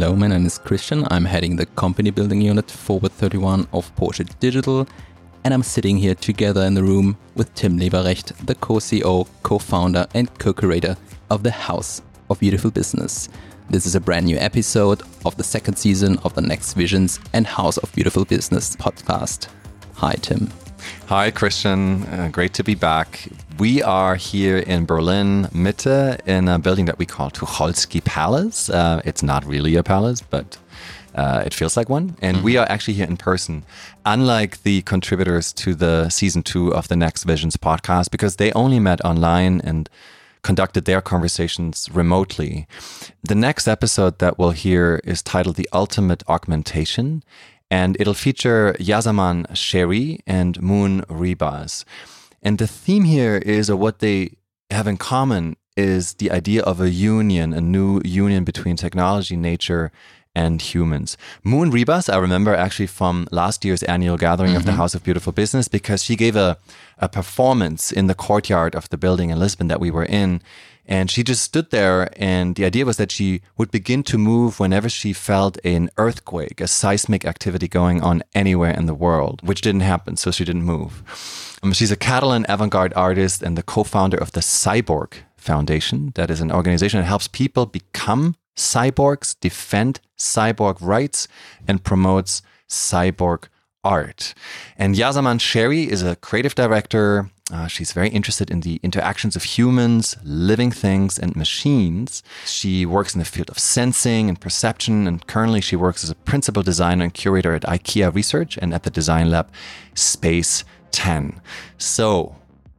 Hello, my name is Christian. I'm heading the company building unit Forward 31 of Porsche Digital, and I'm sitting here together in the room with Tim Leberecht, the co-CEO, co-founder, and co-curator of the House of Beautiful Business. This is a brand new episode of the second season of the Next Visions and House of Beautiful Business podcast. Hi, Tim. Hi, Christian. Uh, great to be back. We are here in Berlin, Mitte, in a building that we call Tucholsky Palace. Uh, it's not really a palace, but uh, it feels like one. And mm-hmm. we are actually here in person, unlike the contributors to the season two of the Next Visions podcast, because they only met online and conducted their conversations remotely. The next episode that we'll hear is titled The Ultimate Augmentation and it'll feature Yasaman Sheri and Moon Ribas. And the theme here is, or what they have in common, is the idea of a union, a new union between technology, nature, and humans. Moon Ribas, I remember actually from last year's annual gathering mm-hmm. of the mm-hmm. House of Beautiful Business because she gave a, a performance in the courtyard of the building in Lisbon that we were in. And she just stood there, and the idea was that she would begin to move whenever she felt an earthquake, a seismic activity going on anywhere in the world, which didn't happen, so she didn't move. Um, she's a Catalan avant garde artist and the co founder of the Cyborg Foundation. That is an organization that helps people become cyborgs, defend cyborg rights, and promotes cyborg art. And Yasaman Sheri is a creative director, uh, she's very interested in the interactions of humans, living things, and machines. She works in the field of sensing and perception, and currently she works as a principal designer and curator at IKEA Research and at the design lab Space 10. So,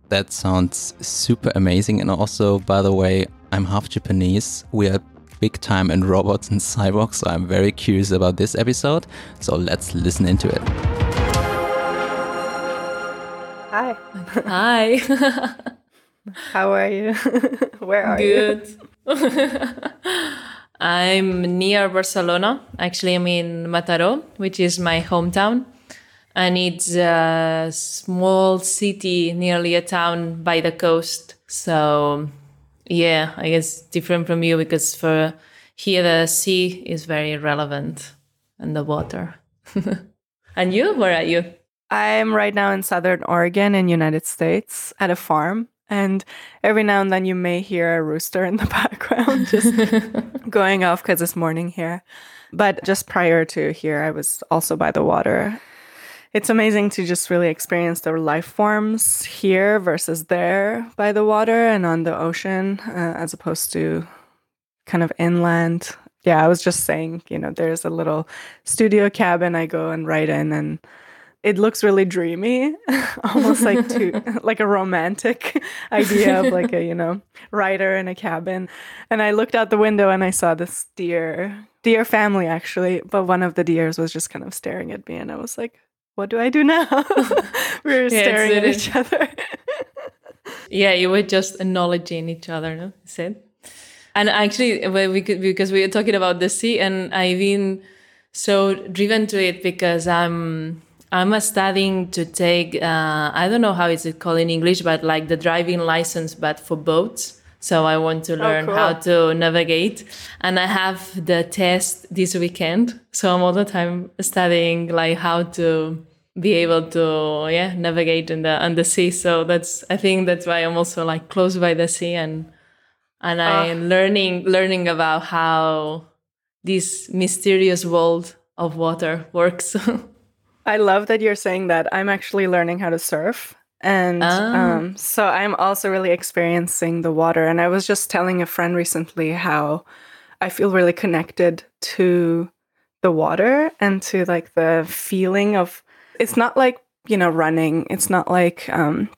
that sounds super amazing. And also, by the way, I'm half Japanese. We are big time in robots and cyborgs, so I'm very curious about this episode. So, let's listen into it. Hi. Hi. How are you? Where are Good. you? Good. I'm near Barcelona. Actually, I'm in Mataró, which is my hometown. And it's a small city, nearly a town by the coast. So, yeah, I guess different from you because for here the sea is very relevant and the water. and you, where are you? I'm right now in Southern Oregon in United States at a farm. And every now and then you may hear a rooster in the background just going off because it's morning here. But just prior to here, I was also by the water. It's amazing to just really experience the life forms here versus there by the water and on the ocean uh, as opposed to kind of inland. Yeah, I was just saying, you know, there's a little studio cabin I go and write in and it looks really dreamy almost like to like a romantic idea of like a you know writer in a cabin. And i looked out the window and i saw this deer deer family actually but one of the deers was just kind of staring at me and i was like what do i do now? We were yeah, staring at each other. Yeah you were just acknowledging each other no? Said? And actually we could because we were talking about the sea and i've been so driven to it because i'm I'm studying to take, uh, I don't know how is it called in English, but like the driving license, but for boats. So I want to oh, learn oh, cool. how to navigate. And I have the test this weekend. So I'm all the time studying like how to be able to, yeah, navigate in the, on the sea. So that's, I think that's why I'm also like close by the sea and, and I'm uh. learning, learning about how this mysterious world of water works. I love that you're saying that. I'm actually learning how to surf. And oh. um, so I'm also really experiencing the water. And I was just telling a friend recently how I feel really connected to the water and to like the feeling of it's not like, you know, running, it's not like um,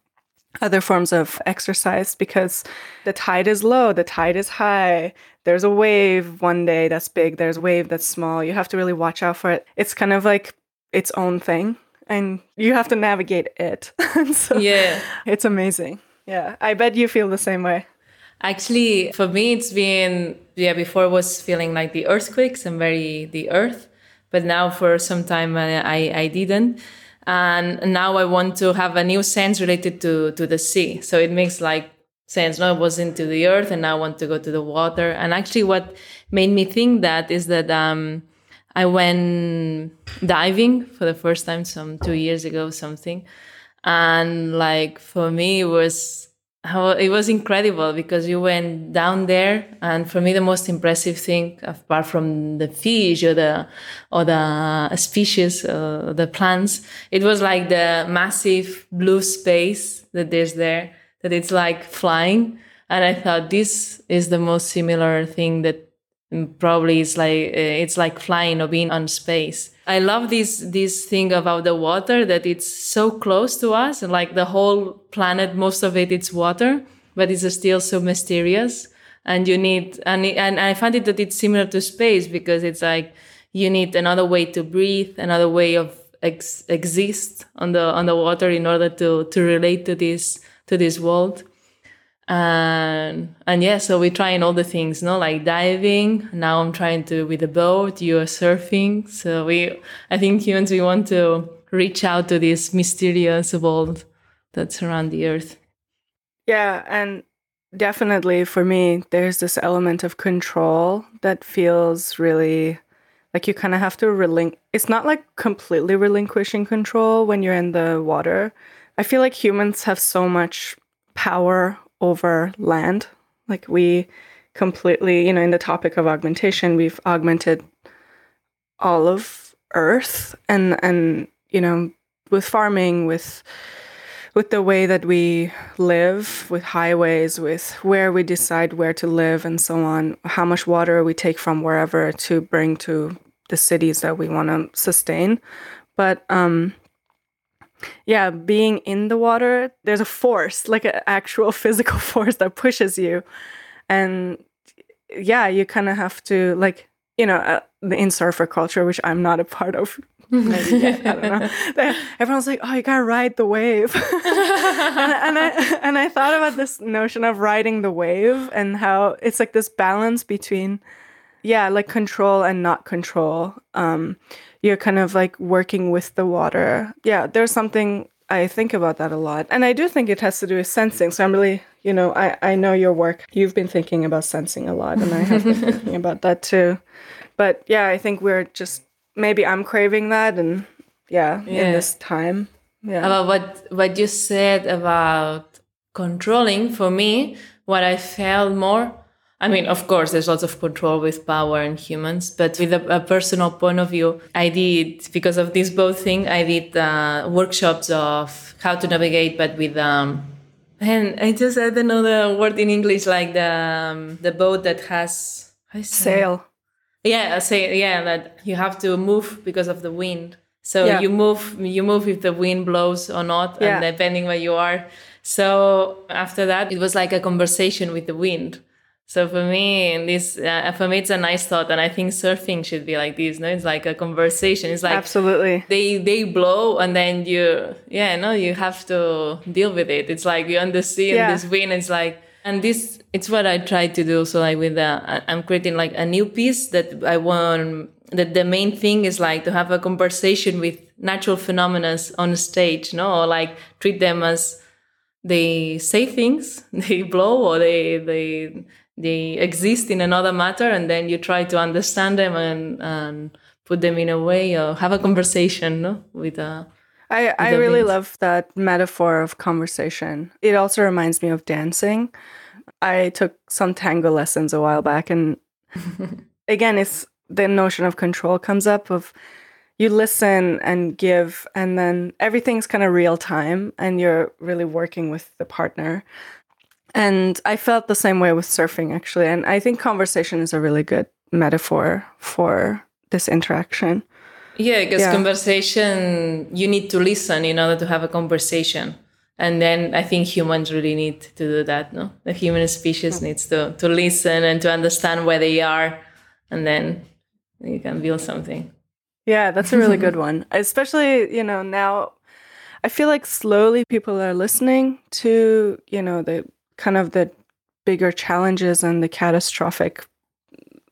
other forms of exercise because the tide is low, the tide is high. There's a wave one day that's big, there's a wave that's small. You have to really watch out for it. It's kind of like its own thing and you have to navigate it. so yeah. It's amazing. Yeah. I bet you feel the same way. Actually, for me, it's been, yeah, before was feeling like the earthquakes and very the earth. But now for some time, I, I didn't. And now I want to have a new sense related to, to the sea. So it makes like sense. No, I was into the earth and now I want to go to the water. And actually, what made me think that is that um, I went diving for the first time some two years ago, something. And like for me, it was it was incredible because you went down there and for me the most impressive thing apart from the fish or the or the species uh, the plants it was like the massive blue space that there's there that it's like flying and i thought this is the most similar thing that probably is like uh, it's like flying or being on space I love this this thing about the water that it's so close to us and like the whole planet, most of it it's water, but it's still so mysterious. And you need and and I find it that it's similar to space because it's like you need another way to breathe, another way of ex- exist on the on the water in order to to relate to this to this world and and yeah so we're trying all the things no like diving. Now i'm trying to with a boat you're surfing. So we i think humans we want to reach out to this mysterious world that's around the earth. Yeah and definitely for me there's this element of control that feels really like you kind of have to relinquish it's not like completely relinquishing control when you're in the water. I feel like humans have so much power over land. Like we completely, you know, in the topic of augmentation, we've augmented all of Earth and and you know, with farming, with with the way that we live, with highways, with where we decide where to live and so on, how much water we take from wherever to bring to the cities that we want to sustain. But um, yeah, being in the water, there's a force, like an actual physical force that pushes you. And yeah, you kind of have to, like, you know, uh, in surfer culture, which I'm not a part of. Maybe yet, I don't know. Everyone's like, "Oh, you gotta ride the wave," and, and I and I thought about this notion of riding the wave and how it's like this balance between, yeah, like control and not control. Um, you're kind of like working with the water. Yeah, there's something I think about that a lot. And I do think it has to do with sensing. So I'm really, you know, I, I know your work. You've been thinking about sensing a lot, and I have been thinking about that too. But yeah, I think we're just maybe I'm craving that and yeah, yeah. in this time. Yeah. About what what you said about controlling for me, what I felt more I mean, of course, there's lots of control with power and humans, but with a, a personal point of view, I did, because of this boat thing, I did uh, workshops of how to navigate, but with, um, and I just, I don't know the word in English, like the, um, the boat that has sail. Yeah, say, yeah, that you have to move because of the wind. So yeah. you move, you move if the wind blows or not, yeah. and depending where you are. So after that, it was like a conversation with the wind so for me, this uh, for me it's a nice thought, and I think surfing should be like this. No, it's like a conversation. It's like absolutely they they blow, and then you yeah no you have to deal with it. It's like you're on the sea yeah. and this wind. It's like and this it's what I try to do. So like with uh, I'm creating like a new piece that I want that the main thing is like to have a conversation with natural phenomena on stage, no, or like treat them as they say things, they blow, or they they they exist in another matter and then you try to understand them and, and put them in a way or have a conversation no? with a I, I really love that metaphor of conversation. It also reminds me of dancing. I took some tango lessons a while back and again it's the notion of control comes up of you listen and give and then everything's kind of real time and you're really working with the partner and I felt the same way with surfing, actually. And I think conversation is a really good metaphor for this interaction. Yeah, because yeah. conversation, you need to listen in order to have a conversation. And then I think humans really need to do that, no? The human species mm-hmm. needs to, to listen and to understand where they are. And then you can build something. Yeah, that's a really good one. Especially, you know, now I feel like slowly people are listening to, you know, the kind of the bigger challenges and the catastrophic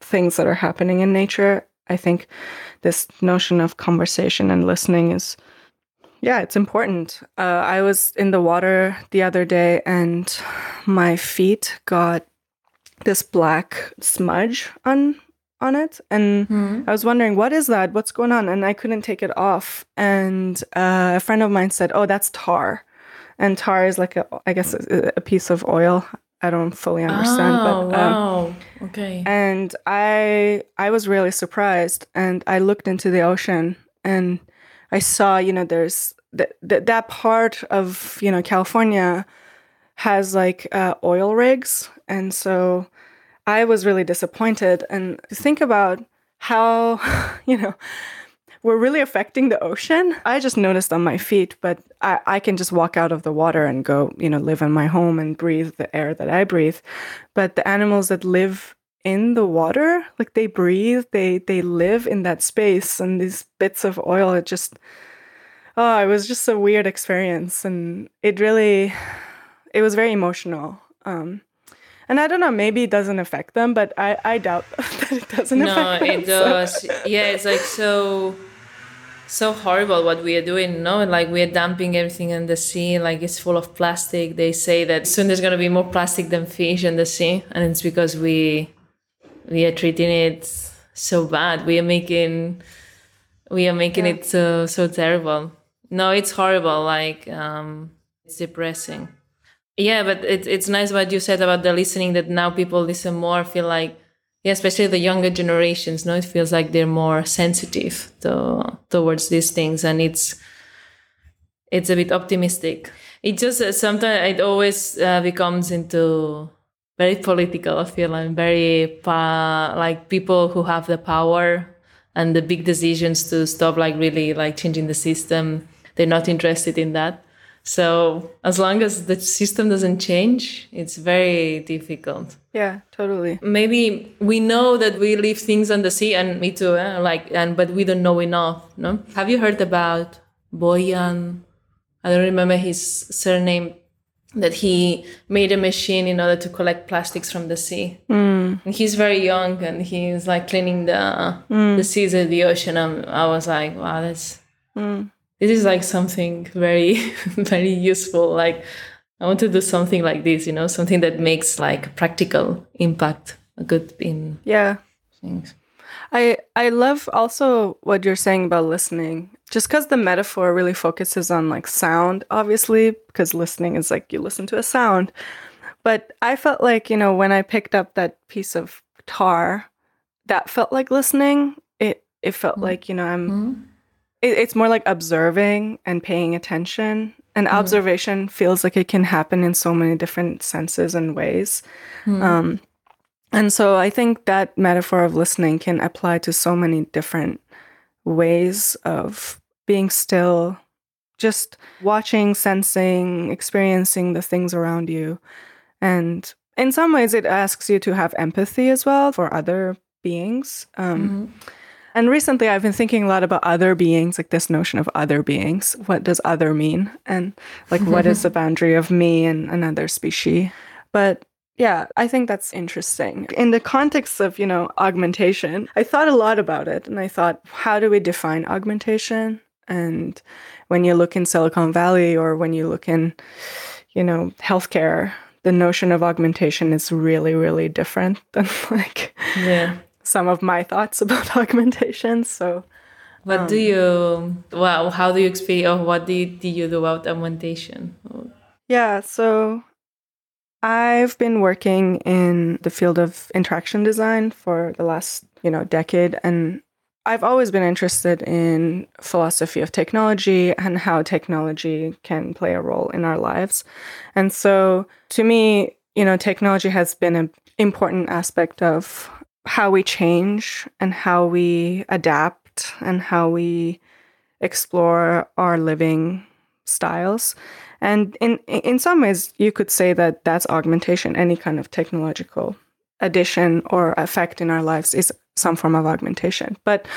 things that are happening in nature. I think this notion of conversation and listening is yeah, it's important. Uh, I was in the water the other day and my feet got this black smudge on on it and Mhm. i was wondering what is that what's going on and i couldn't take it off and uh, a friend of mine said oh that's tar and tar is like a i guess a, a piece of oil i don't fully understand oh, but um, wow. okay. and i i was really surprised and i looked into the ocean and i saw you know there's th- th- that part of you know california has like uh, oil rigs and so i was really disappointed and think about how you know we're really affecting the ocean. I just noticed on my feet but I, I can just walk out of the water and go you know live in my home and breathe the air that i breathe. But the animals that live in the water like they breathe they they live in that space and these bits of oil it just oh it was just a weird experience. And it really it was very emotional um and i don't know maybe it doesn't affect them but i i doubt that it doesn't no, affect them No, it so- does. Yeah, it's like so so horrible what we are doing. No, like we are dumping everything in the sea. Like it's full of plastic. They say that soon there's gonna be more plastic than fish in the sea, and it's because we we are treating it so bad. We are making we are making it so so terrible. No, it's horrible. Like um, it's depressing. Yeah, but it, it's nice what you said about the listening. That now people listen more. Feel like yeah, especially the younger generations. No, it feels like they're more sensitive to towards these things, and it's it's a bit optimistic. It just uh, sometimes it always uh, becomes into very political. I feel and very pa- like people who have the power and the big decisions to stop like really like changing the system. They're not interested in that. So as long as the system doesn't change, it's very difficult yeah totally. Maybe we know that we leave things on the sea and me too eh? like and but we don't know enough no? Have you heard about boyan? I don't remember his surname that he made a machine in order to collect plastics from the sea. Hmm. And he's very young and he's like cleaning the hmm. the seas of the ocean. And i was like wow that's hmm. this is like something very very useful. Like i want to do something like this you know something that makes like practical impact a good in yeah things I I love also what you're saying about listening. Just because the metaphor really focuses on like sound, obviously, because listening is like you listen to a sound. But I felt like you know when I picked up that piece of tar, that felt like listening. It it felt hmm. like you know I'm. Hmm. It, it's more like observing and paying attention. And observation feels like it can happen in so many different senses and ways. Um, and so I think that metaphor of listening can apply to so many different ways of being still, just watching, sensing, experiencing the things around you. And in some ways, it asks you to have empathy as well for other beings. Um, And recently, I've been thinking a lot about other beings, like this notion of other beings. What does other mean? And like, what is the boundary of me and another species? But yeah, I think that's interesting. In the context of, you know, augmentation, I thought a lot about it and I thought, how do we define augmentation? And when you look in Silicon Valley or when you look in, you know, healthcare, the notion of augmentation is really, really different than like yeah some of my thoughts about augmentation. So what do um, you well how do you experience or what did, did you do about augmentation Yeah, so I've been working in the field of interaction design for the last, you know, decade and I've always been interested in philosophy of technology and how technology can play a role in our lives. And so to me, you know, technology has been an important aspect of how we change and how we adapt and how we explore our living styles. And in in some ways, you could say that that's augmentation. Any kind of technological addition or effect in our lives is some form of augmentation. But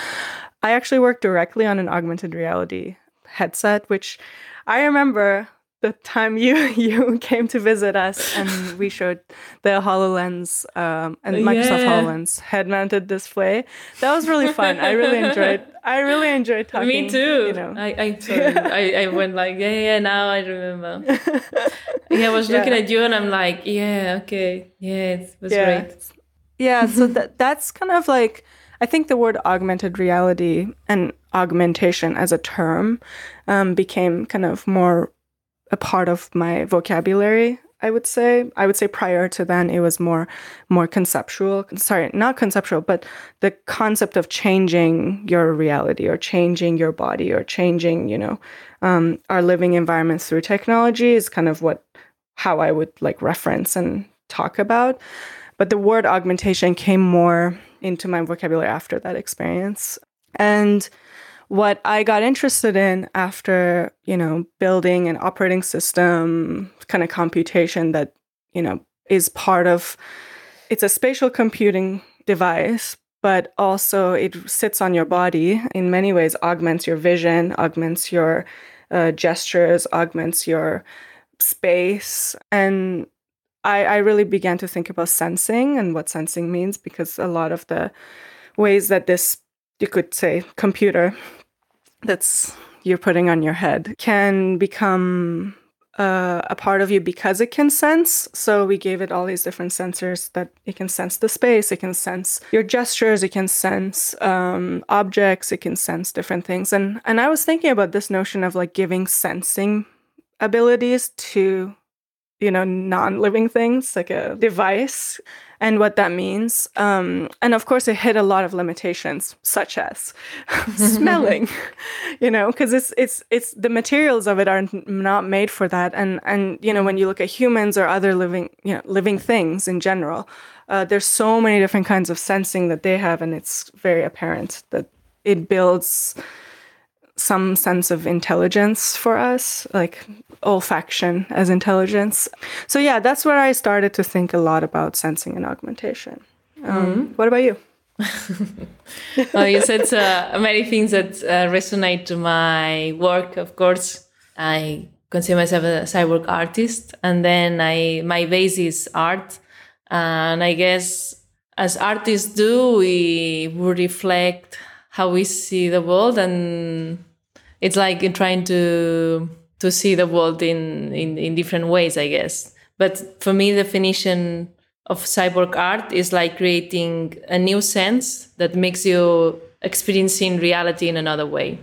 I actually worked directly on an augmented reality headset, which I remember the time you you came to visit us and we showed the HoloLens um, and Microsoft Yeah. HoloLens head-mounted display. That was really fun. I really enjoyed. I really enjoyed talking. Me too. You know. I, I, sorry. I, I went like, yeah, yeah, now I remember. yeah, I was looking Yeah. at you and I'm like, yeah, okay. Yeah, it was Yeah. great. Yeah, so that that's kind of like I think the word augmented reality and augmentation as a term um, became kind of more a part of my vocabulary. I would say. I would say prior to then it was more more conceptual. Sorry, not conceptual, but the concept of changing your reality or changing your body or changing, you know, um, our living environments through technology is kind of what how I would like reference and talk about. But the word augmentation came more into my vocabulary after that experience. And what I got interested in after, you know, building an operating system kind of computation that, you know, is part of it's a spatial computing device, but also it sits on your body in many ways, augments your vision, augments your uh, gestures, augments your space. And I, I really began to think about sensing and what sensing means because a lot of the ways that this, you could say, computer that's you're putting on your head can become uh, a part of you because it can sense. So we gave it all these different sensors that it can sense the space, it can sense your gestures, it can sense um, objects, it can sense different things. And and I was thinking about this notion of like giving sensing abilities to you know non-living things like a device and what that means. Um, and of course it hit a lot of limitations such as smelling you know because it's it's it's the materials of it are not made for that. And and you know when you look at humans or other living you know living things in general uh, there's so many different kinds of sensing that they have and it's very apparent that it builds some sense of intelligence for us, like olfaction as intelligence. So yeah, that's where I started to think a lot about sensing and augmentation. Um, What about you? well, you said uh, many things that uh, resonate to my work. Of course, I consider myself a cyborg artist, and then I my base is art, and I guess as artists do, we reflect how we see the world, and it's like trying to to see the world in in, in different ways, I guess. But for me, the definition of cyborg art is like creating a new sense that makes you experiencing reality in another way.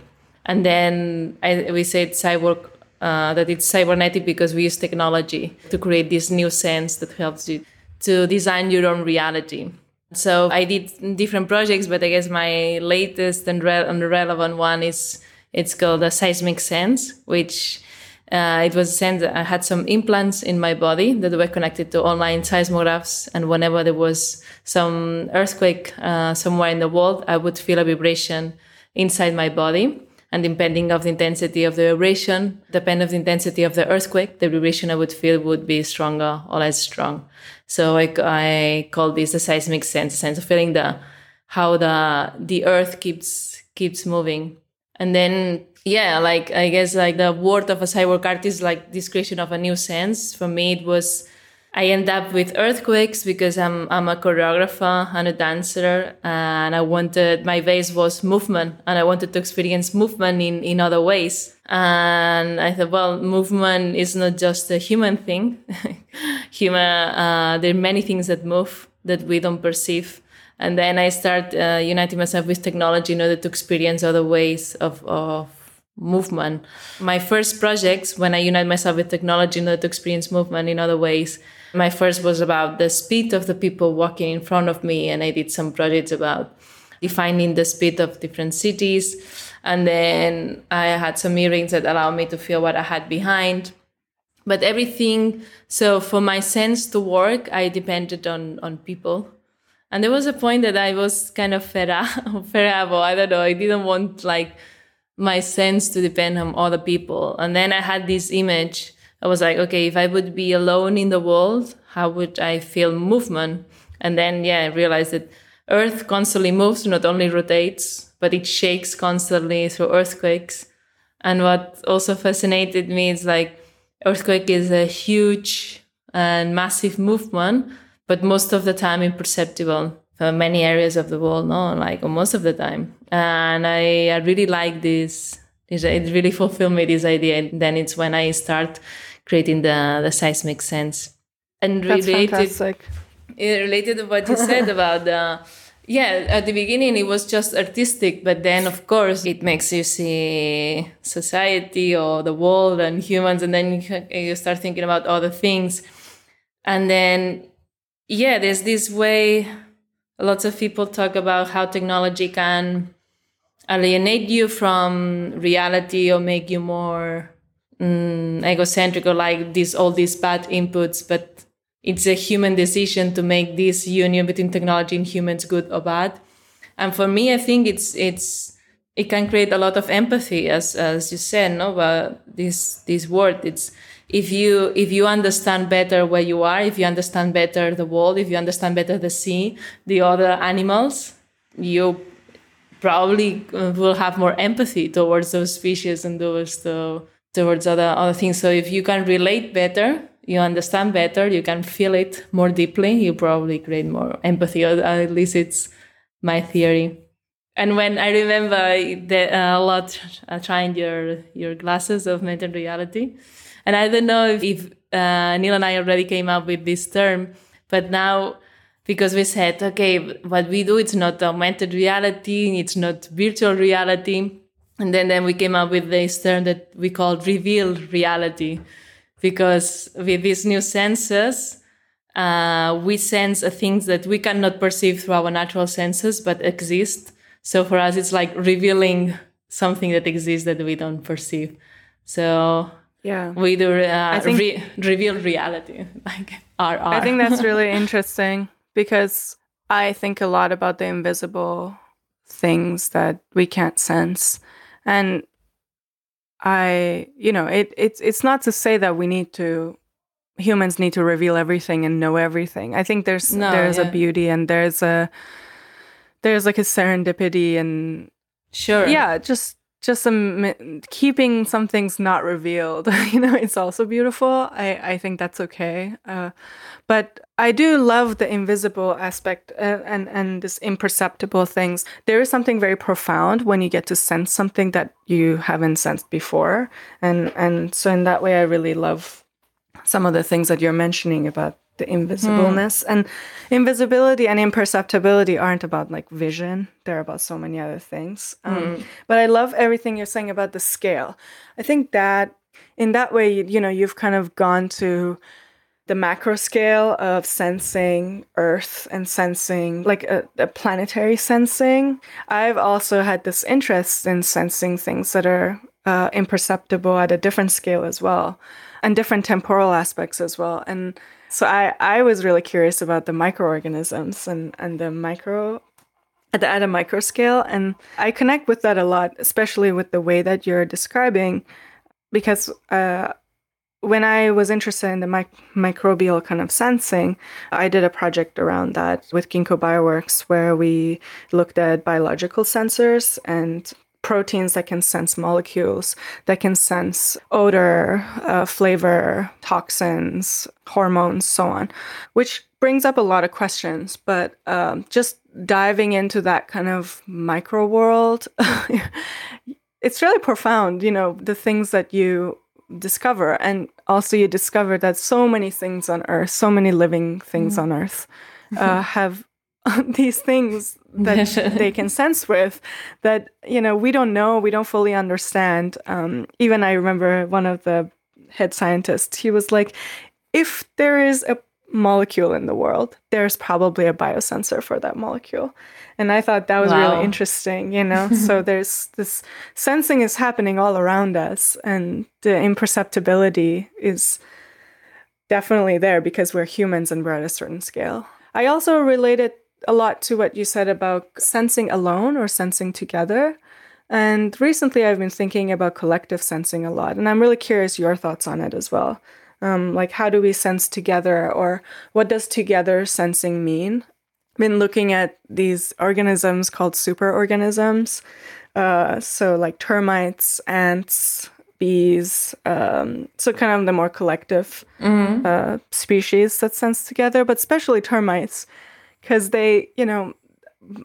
And then I, we said cyborg uh, that it's cybernetic because we use technology to create this new sense that helps you to design your own reality. So I did different projects, but I guess my latest and, re- and relevant one is it's called a seismic sense, which uh, it was a sense I had some implants in my body that were connected to online seismographs, and whenever there was some earthquake uh, somewhere in the world, I would feel a vibration inside my body. And depending of the intensity of the vibration, depending of the intensity of the earthquake, the vibration I would feel would be stronger or less strong. So I, I call this the seismic sense, sense of feeling the how the the earth keeps keeps moving. And then yeah, like I guess like the word of a cyborg artist, like this creation of a new sense. For me, it was I end up with earthquakes because I'm I'm a choreographer and a dancer, and I wanted my base was movement, and I wanted to experience movement in in other ways. And I thought, well, movement is not just a human thing. human, uh, there are many things that move that we don't perceive. And then I start uh, uniting myself with technology in order to experience other ways of, of movement. My first projects, when I unite myself with technology in order to experience movement in other ways, my first was about the speed of the people walking in front of me, and I did some projects about defining the speed of different cities. And then I had some earrings that allowed me to feel what I had behind. But everything, so for my sense to work, I depended on on people. And there was a point that I was kind of fed up, fed up, I don't know, I didn't want like my sense to depend on other people. And then I had this image. I was like, okay, if I would be alone in the world, how would I feel movement? And then, yeah, I realized that Earth constantly moves, not only rotates, but it shakes constantly through earthquakes. And what also fascinated me is like earthquake is a huge and massive movement, but most of the time imperceptible for many areas of the world, no, like most of the time. And I, I really like this. It really fulfilled me this idea. And then it's when I start creating the, the seismic sense. And That's related, fantastic. related to what you said about the yeah at the beginning it was just artistic but then of course it makes you see society or the world and humans and then you, you start thinking about other things and then yeah there's this way lots of people talk about how technology can alienate you from reality or make you more mm, egocentric or like these all these bad inputs but it's a human decision to make this union between technology and humans good or bad. And for me i think it's it's it can create a lot of empathy as as you said no? But this this word it's if you if you understand better where you are if you understand better the world if you understand better the sea the other animals you probably uh, will have more empathy towards those species and those towards other other things. So if you can relate better you understand better, you can feel it more deeply, you probably create more empathy, or at least it's my theory. And when I remember the, uh, a lot uh, trying your your glasses of augmented reality, and I don't know if, if uh, Neil and I already came up with this term, but now because we said, okay, what we do it's not augmented reality, it's not virtual reality, and then then we came up with this term that we call reveal reality because with these new senses, uh, we sense things that we cannot perceive through our natural senses but exist. So for us, it's like revealing something that exists that we don't perceive. So Yeah. we do uh, I think- re- reveal reality, like RR. I think that's really interesting because I think a lot about the invisible things that we can't sense. And I, you know, it it's it's not to say that we need to humans need to reveal everything and know everything. I think there's No, there's a beauty and there's a there's like a serendipity and sure. yeah just just some keeping some things not revealed you know it's also beautiful. I i think that's okay. Uh, but i do love the invisible aspect uh, and and this imperceptible things. There is something very profound when you get to sense something that you haven't sensed before. And and so in that way i really love some of the things that you're mentioning about the invisibleness. And invisibility and imperceptibility aren't about like vision. They're about so many other things. Um, but i love everything you're saying about the scale. I think that in that way you, you know you've kind of gone to the macro scale of sensing earth and sensing like a, a planetary sensing. I've also had this interest in sensing things that are uh, imperceptible at a different scale as well and different temporal aspects as well. And so i i was really curious about the microorganisms and and the micro at, the, at a micro scale and i connect with that a lot especially with the way that you're describing because uh, when I was interested in the mic- microbial kind of sensing, I did a project around that with Ginkgo Bioworks where we looked at biological sensors and proteins that can sense molecules, that can sense odor, uh, flavor, toxins, hormones, so on, which brings up a lot of questions. But um, just diving into that kind of micro world, it's really profound, you know, the things that you discover. And also, you discover that so many things on Earth, so many living things on Earth, uh, have these things that they can sense with that, you know, we don't know, we don't fully understand. Um, even I remember one of the head scientists, he was like, if there is a molecule in the world, there's probably a biosensor for that molecule. And I thought that was Wow. really interesting, you know? so there's this sensing is happening all around us, and the imperceptibility is definitely there because we're humans and we're at a certain scale. I also related a lot to what you said about sensing alone or sensing together. And recently I've been thinking about collective sensing a lot, and I'm really curious your thoughts on it as well. Um, like, how do we sense together, or what does together sensing mean? I've been looking at these organisms called superorganisms. Uh, so, like termites, ants, bees. Um, so kind of the more collective uh, species that sense together, but especially termites, because they, you know,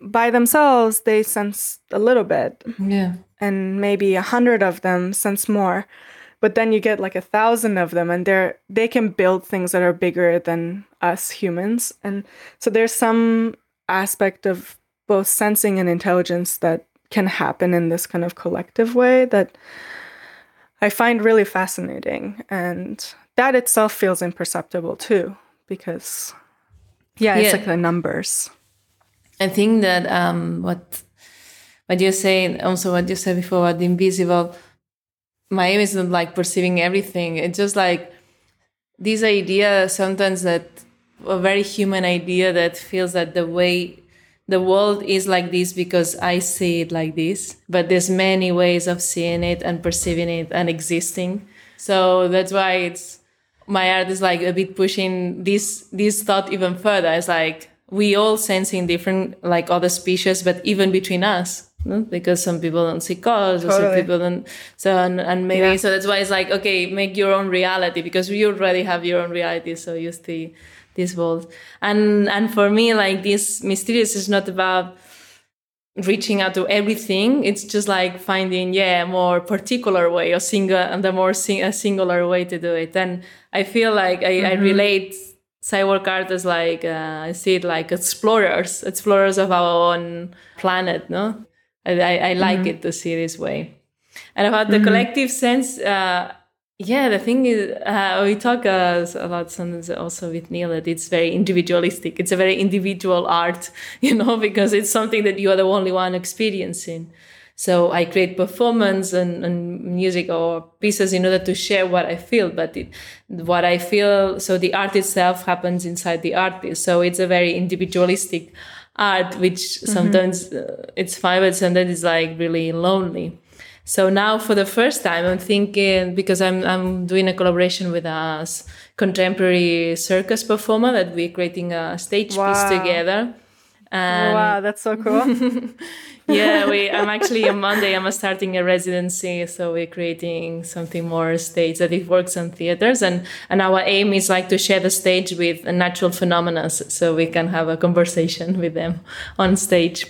by themselves they sense a little bit, Yeah. and maybe a hundred of them sense more. But then you get like a thousand of them, and they're they can build things that are bigger than us humans, and so there's some aspect of both sensing and intelligence that can happen in this kind of collective way that I find really fascinating. And that itself feels imperceptible too, because, yeah, it's Yeah. like the numbers. I think that um, what what you're saying, also what you said before about the invisible, my aim is not like perceiving everything. It's just like this idea sometimes that a very human idea that feels that the way the world is like this because I see it like this, but there's many ways of seeing it and perceiving it and existing. So that's why it's my art is like a bit pushing this this thought even further. It's like we all sensing different like other species, but even between us. no? Because some people don't see colors, or some people don't. So and, and maybe Yeah. so that's why it's like okay, make your own reality because you already have your own reality. So you see this world, and and for me, like this mysterious is not about reaching out to everything. It's just like finding, yeah, a more particular way or single and the more sing- a singular way to do it. And I feel like I, I relate cyborg art as like uh, I see it like explorers, explorers of our own planet. No, I, I, I like it to see this way. And about the collective sense, uh, yeah, the thing is, uh, we talk uh, lot sometimes also with Neil that it's very individualistic. It's a very individual art, you know, because it's something that you are the only one experiencing. So I create performance and, and music or pieces in order to share what I feel, but it, what I feel, so the art itself happens inside the artist. So it's a very individualistic art, which sometimes uh, it's fine, but sometimes it's like really lonely. So now for the first time, I'm thinking because I'm I'm doing a collaboration with a contemporary circus performer that we're creating a stage Wow. piece together. And wow, that's so cool. yeah, we I'm actually on Monday I'm starting a residency, so we're creating something more stage that it works on theaters and and our aim is like to share the stage with natural phenomena so we can have a conversation with them on stage.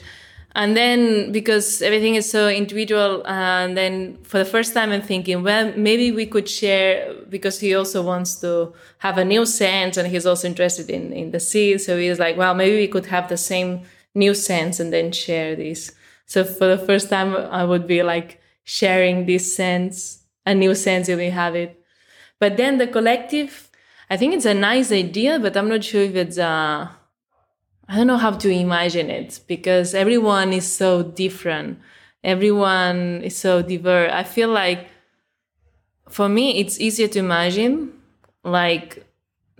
And then because everything is so individual, and then for the first time I'm thinking, well, maybe we could share because he also wants to have a new sense and he's also interested in, in the sea. So he's like, well, maybe we could have the same new sense and then share this. So for the first time I would be like sharing this sense, a new sense if we have it. But then the collective, I think it's a nice idea, but I'm not sure if it's uh I don't know how to imagine it because everyone is so different. Everyone is so diverse. I feel like for me it's easier to imagine like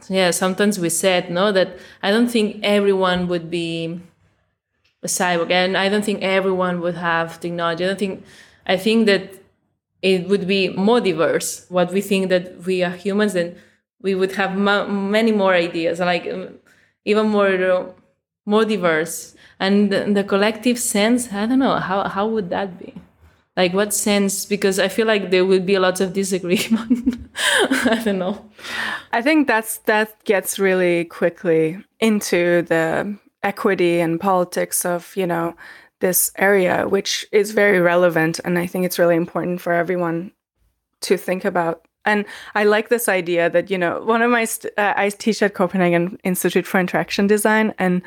yeah, sometimes we said no that I don't think everyone would be a cyborg and I don't think everyone would have technology. I don't think I think that it would be more diverse. What we think that we are humans, and we would have ma- many more ideas, like um, even more more diverse. And the, collective sense, I don't know how how would that be. Like what sense? Because I feel like there would be a lot of disagreement. I don't know. I think that's that gets really quickly into the equity and politics of you know this area, which is very relevant, and I think it's really important for everyone to think about. And I like this idea that you know one of my st- uh, I teach at Copenhagen Institute for Interaction Design, and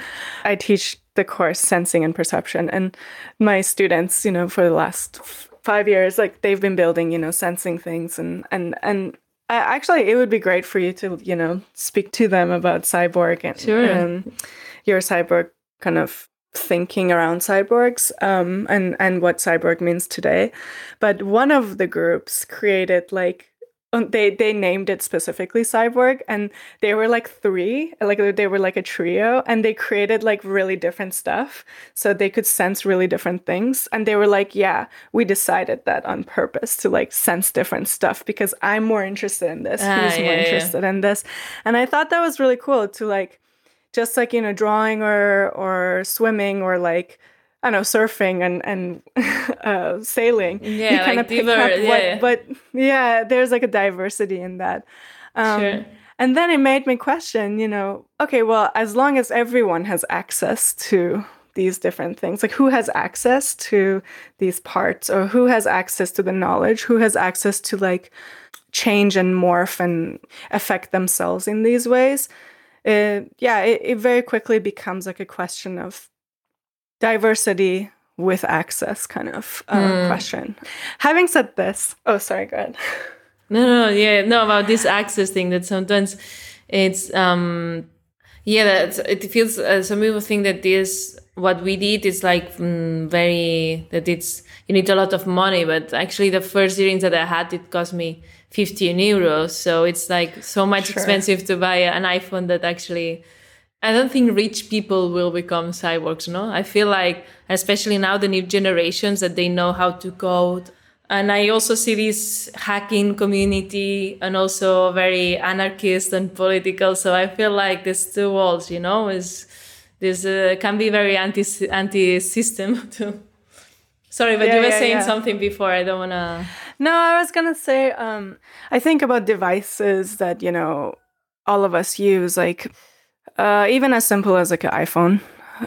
I teach the course Sensing and Perception, and my students, you know, for the last f- five years, like they've been building, you know, sensing things, and and and I, actually, it would be great for you to, you know, speak to them about cyborg and Sure. um, your cyborg kind of thinking around cyborgs um, and and what cyborg means today. But one of the groups created like they they named it specifically cyborg and they were like three like they were like a trio and they created like really different stuff so they could sense really different things and they were like yeah we decided that on purpose to like sense different stuff because i'm more interested in this Ah, more yeah, yeah. interested in this and i thought that was really cool to like just like you know drawing or or swimming or like I know, surfing and and uh, sailing. Yeah, you kind like pick diver- up what, yeah. but yeah, there's like a diversity in that. Um, Sure. And then it made me question, you know, okay, well, as long as everyone has access to these different things, like who has access to these parts, or who has access to the knowledge, who has access to like change and morph and affect themselves in these ways, yeah, it, it very quickly becomes like a question of diversity with access kind of uh, question. Having said this, oh, sorry, go ahead. No, no, yeah, no. About this access thing, that sometimes it's um, yeah, that it feels. Uh, some people think that this what we did is like mm, very that it's you need a lot of money, but actually the first earrings that I had it cost me fifteen euros, so it's like so much Sure. expensive to buy an iPhone that actually. I don't think rich people will become cyborgs, no? I feel like, especially now, the new generations that they know how to code. And I also see this hacking community and also very anarchist and political. So I feel like these two worlds, you know, is this uh, can be very anti anti system too. Sorry, but Yeah, you were yeah, saying yeah. something before. I don't wanna. No, I was gonna say, um, I think about devices that you know all of us use, like uh, even as simple as like an iPhone,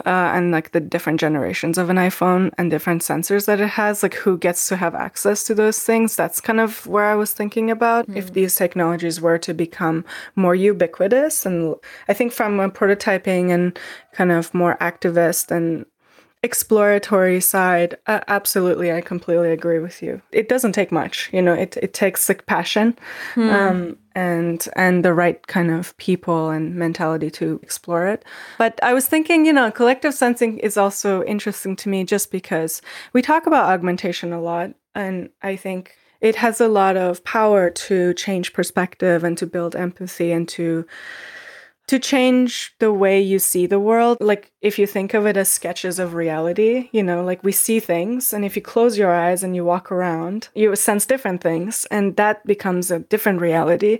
uh, and like the different generations of an iPhone and different sensors that it has, like who gets to have access to those things. That's kind of where I was thinking about. If these technologies were to become more ubiquitous, and I think from a prototyping and kind of more activist and exploratory side uh, absolutely i completely agree with you. It doesn't take much you know it, it takes like passion. Um, and and the right kind of people and mentality to explore it. But i was thinking you know collective sensing is also interesting to me just because we talk about augmentation a lot and i think it has a lot of power to change perspective and to build empathy and to to change the way you see the world. Like if you think of it as sketches of reality, you know, like we see things, and if you close your eyes and you walk around, you sense different things, and that becomes a different reality.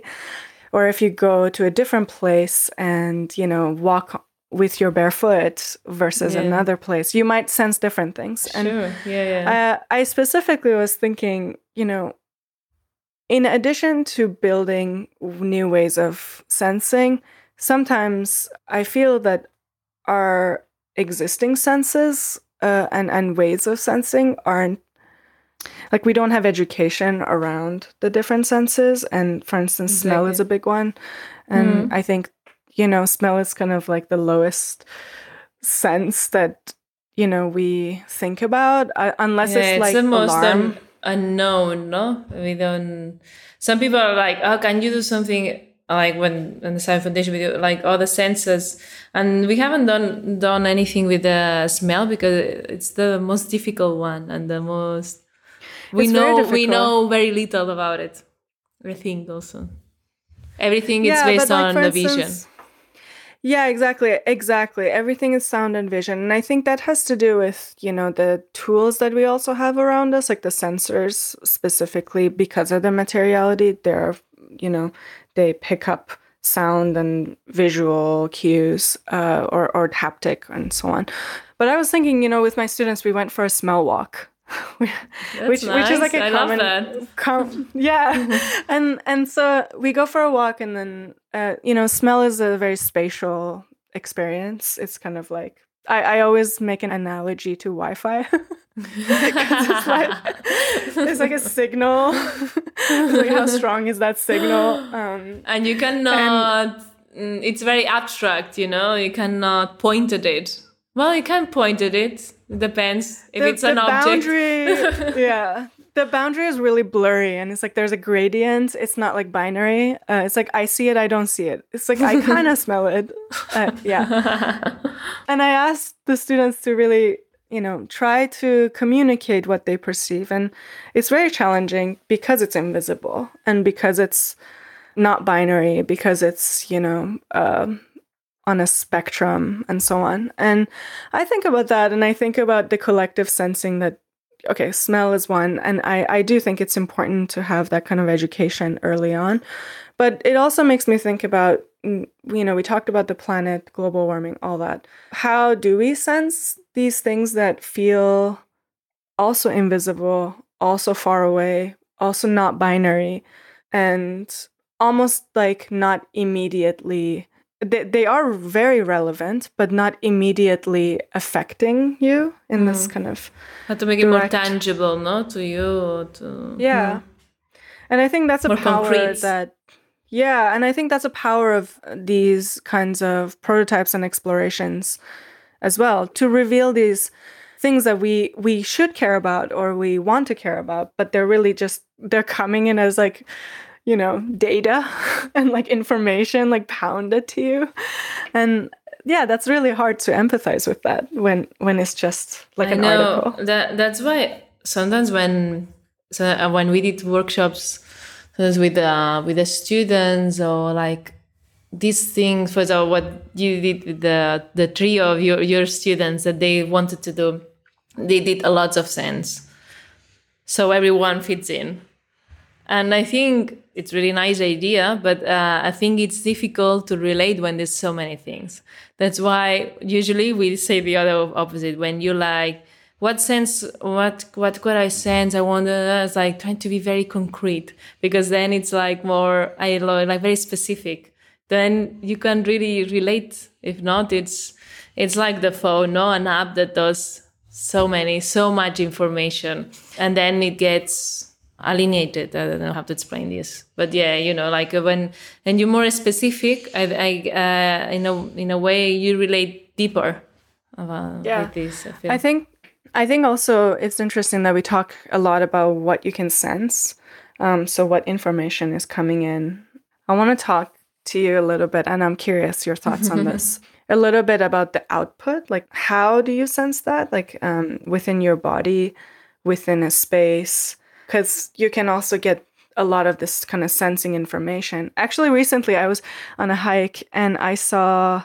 Or if you go to a different place and, you know, walk with your bare foot versus Yeah. another place, you might sense different things. And sure. Yeah, yeah. uh, I specifically was thinking, you know, in addition to building new ways of sensing, sometimes I feel that our existing senses uh, and and ways of sensing aren't like we don't have education around the different senses. And for instance, smell is a big one, and I think you know smell is kind of like the lowest sense that you know we think about uh, unless yeah, it's like the most alarm. un- unknown, no? We don't. Some people are like, "Oh, can you do something like when in the Science Foundation we do like all the senses?" And we haven't done done anything with the smell because it's the most difficult one and the most. We It's know we know very little about it. I think also everything is based like, on the vision. Yeah, exactly. Exactly. Everything is sound and vision. And I think that has to do with, you know, the tools that we also have around us, like the sensors specifically because of the materiality. They're, you know, they pick up sound and visual cues uh, or, or haptic and so on. But I was thinking, you know, with my students, we went for a smell walk. which which is like a nice. Love common that. com- yeah and and so we go for a walk and then uh, you know smell is a very spatial experience it's kind of like I, I always make an analogy to Wi-Fi. it's like it's like a signal. Like how strong is that signal? Um, and you cannot mm, it's very abstract you know you cannot point at it well you can point at it it depends if the, it's an the object boundary, yeah, the boundary is really blurry, and it's like there's a gradient. It's not like binary. Uh, it's like I see it, I don't see it. It's like I kind of smell it. Uh, yeah. And I asked the students to really, you know, try to communicate what they perceive. And it's very challenging because it's invisible and because it's not binary, because it's, you know, um on a spectrum and so on. And I think about that and I think about the collective sensing that, okay, smell is one. And I, I do think it's important to have that kind of education early on. But it also makes me think about, mm, you know, we talked about the planet, global warming, all that. How do we sense these things that feel also invisible, also far away, also not binary, and almost like not immediately they, they are very relevant but not immediately affecting you in mm. this kind of have to make direct... it more tangible no to you to yeah and i think that's a more power concrete. that yeah and i think that's a power of these kinds of prototypes and explorations as well to reveal these things that we we should care about or we want to care about but they're really just they're coming in as like you know, data and like information like pounded to you. And yeah, that's really hard to empathize with that when when it's just like I an know. article. That that's why sometimes when so uh, when we did workshops sometimes with uh, with the students or like these things for example what you did with the the trio of your your students that they wanted to do they did a lot of sense so everyone fits in and I think it's really nice idea, but uh, I think it's difficult to relate when there's so many things. That's why usually we say the other opposite. When you like, what sense, what what could I sense? I wonder. It's like trying to be very concrete because then it's like more, I like very specific. Then you can really relate. If not, it's it's like the phone, no, an app that does so many, so much information, and then it gets alienated. I don't know how to explain this, but yeah, you know, like uh, when and you're more specific, I, I uh, in a in a way you relate deeper. Uh, yeah, this, I, I think I think also it's interesting that we talk a lot about what you can sense. Um, so what information is coming in? I want to talk to you a little bit, and I'm curious your thoughts on this. A little bit about the output, like how do you sense that, like um, within your body, within a space? Because you can also get a lot of this kind of sensing information. Actually, recently I was on a hike and I saw,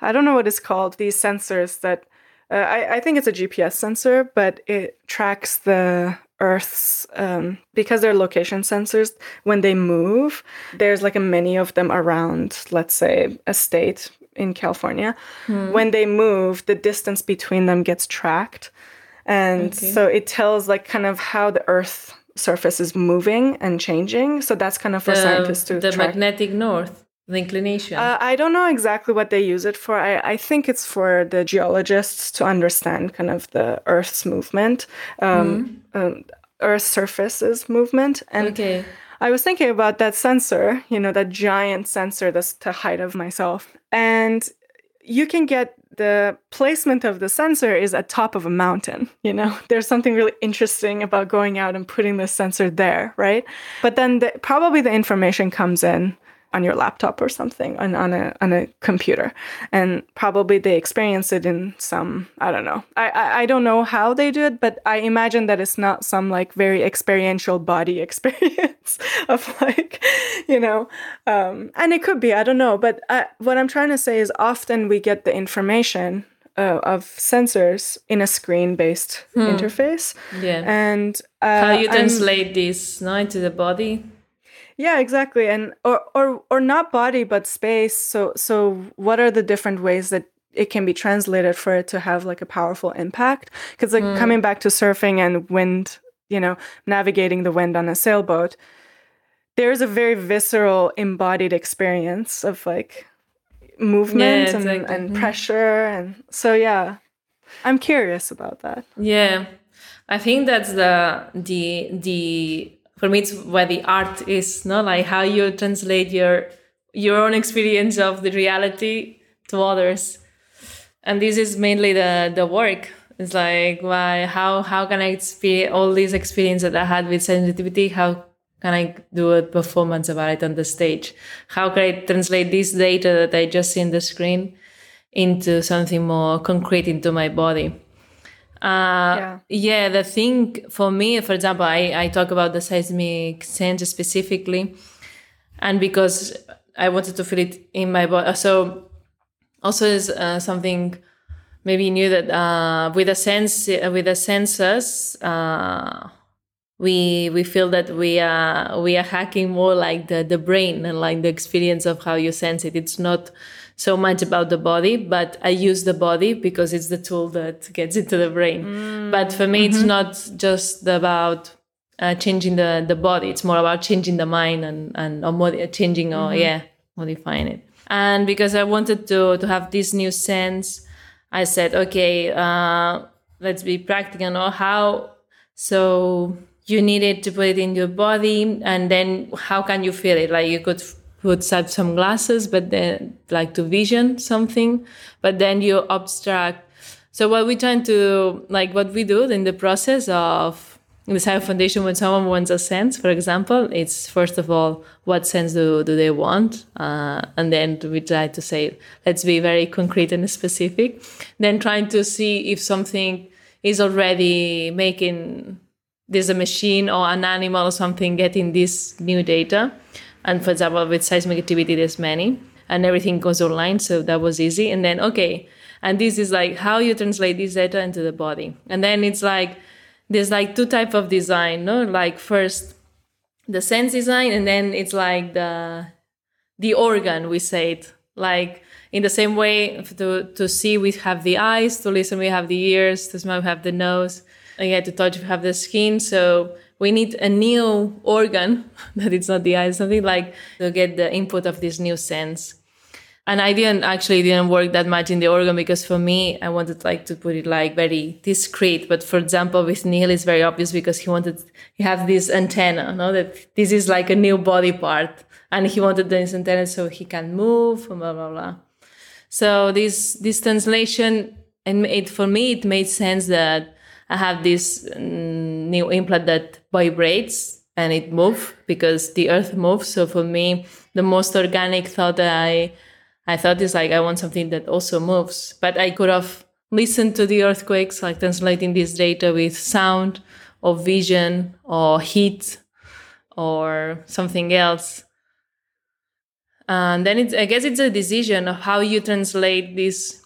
I don't know what it's called, these sensors that uh, I, I, think it's a GPS sensor, but it tracks the Earth's, um, because they're location sensors, when they move, there's like a many of them around, let's say, a state in California. Hmm. When they move, the distance between them gets tracked and okay. so it tells like kind of how the earth surface is moving and changing so that's kind of for the, scientists to the track. magnetic north the inclination uh, i don't know exactly what they use it for I, I think it's for the geologists to understand kind of the earth's movement um, mm-hmm. um, earth's surface's movement and okay. I was thinking about that sensor, you know, that giant sensor that's the height of myself. And you can get the placement of the sensor is at top of a mountain you know? There's something really interesting about going out and putting the sensor there right? But then the, probably the information comes in on your laptop or something on, on a on a computer and probably they experience it in some i don't know I, I, I don't know how they do it but i imagine that it's not some like very experiential body experience of like you know um, and it could be i don't know but I, uh, what i'm trying to say is often we get the information uh, of sensors in a screen-based hmm. interface. Yeah. And uh, how you translate I'm, this now into the body? Yeah exactly and or or or not body but space so so what are the different ways that it can be translated for it to have like a powerful impact because like mm. coming back to surfing and wind you know navigating the wind on a sailboat there's a very visceral embodied experience of like movement yeah, and, and mm-hmm. pressure and so yeah i'm curious about that yeah i think that's the the the for me it's where the art is no? Like how you translate your your own experience of the reality to others. And this is mainly the the work. It's like why how how can i experience all these experience that i had with sensitivity how can i do a performance about it on the stage? How can i translate this data that i just see in the screen into something more concrete into my body uh, yeah. yeah, the thing for me, for example, I, I talk about the seismic sense specifically, and because I wanted to feel it in my body. So also is uh, something maybe new that uh, with the sense with the senses uh, we we feel that we are we are hacking more like the the brain and like the experience of how you sense it. It's not so much about the body, but I use the body because it's the tool that gets into the brain. Mm. But for me, mm-hmm. it's not just about uh, changing the the body. It's more about changing the mind and and or mod- changing mm-hmm. or yeah modifying it. And because I wanted to to have this new sense, I said, okay, uh, let's be practical. Know how so you needed to put it in your body, and then how can you feel it? Like you could put some glasses, but then like to vision something, but then you abstract. So what we try to like what we do in the process of the Cyborg Foundation, when someone wants a sense, for example, it's first of all, what sense do, do they want? Uh, and then we try to say, let's be very concrete and specific. Then trying to see if something is already making there's a machine or an animal or something getting this new data. And for example, with seismic activity, there's many and everything goes online. So that was easy. And then, okay. And this is like how you translate this data into the body. And then it's like, there's like two type of design no like first the sense design and then it's like the the organ we say it like in the same way to to see we have the eyes to listen we have the ears to smell we have the nose and yeah to touch we have the skin so we need a new organ that it's not the eye something like to get the input of this new sense and I didn't actually didn't work that much in the organ because for me I wanted like to put it like very discreet. But for example, with Neil it's very obvious because he wanted he have this antenna, no, that this is like a new body part, and he wanted this antenna so he can move, blah blah blah. So this this translation and it for me it made sense that I have this mm, new implant that vibrates and it moves because the earth moves. So for me, the most organic thought that I I thought is like I want something that also moves, but I could have listened to the earthquakes, like translating this data with sound or vision or heat or something else. And then it's, I guess it's a decision of how you translate this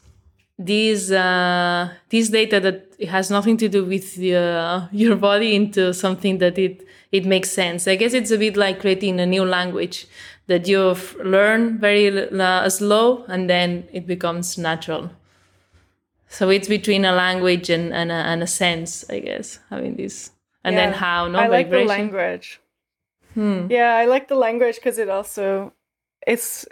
this uh, this data that has nothing to do with uh, your body into something that it it makes sense. I guess it's a bit like creating a new language that you've learned very uh, slow and then it becomes natural. So it's between a language and, and, a, and a sense, I guess, having this. And yeah, then how, no I like vibration. the language. Hmm. Yeah, I like the language because it also, it's,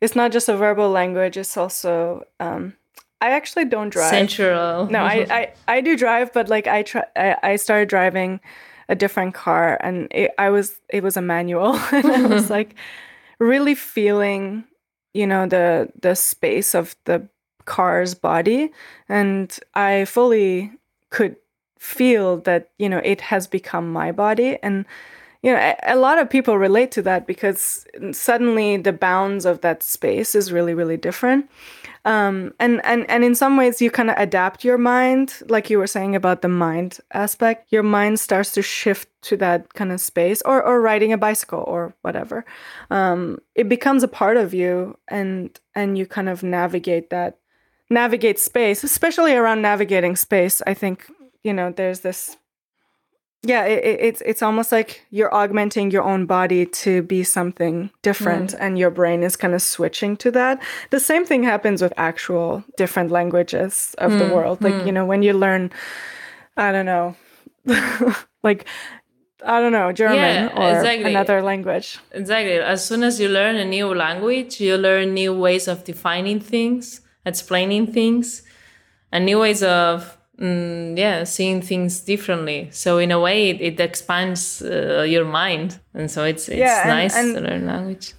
it's not just a verbal language. It's also, um, I actually don't drive. Sensual. No, I, mm-hmm. I, I do drive, but like I try, I, I started driving a different car and it, I was it was a manual and I was like really feeling you know the the space of the car's body and I fully could feel that you know it has become my body and you know a, a lot of people relate to that because suddenly the bounds of that space is really really different. Um, and and and in some ways you kind of adapt your mind like you were saying about the mind aspect. Your mind starts to shift to that kind of space or or riding a bicycle or whatever. Um, it becomes a part of you and and you kind of navigate that navigate space especially around navigating space. I think you know there's this yeah it, it's it's almost like you're augmenting your own body to be something different mm. and your brain is kind of switching to that the same thing happens with actual different languages of mm. the world like mm. you know when you learn i don't know like I don't know, German yeah, or exactly. another language. Exactly. As soon as you learn a new language, you learn new ways of defining things, explaining things, and new ways of mm, yeah seeing things differently. So in a way it, it expands uh, your mind. And so it's it's yeah, nice and, and to learn language.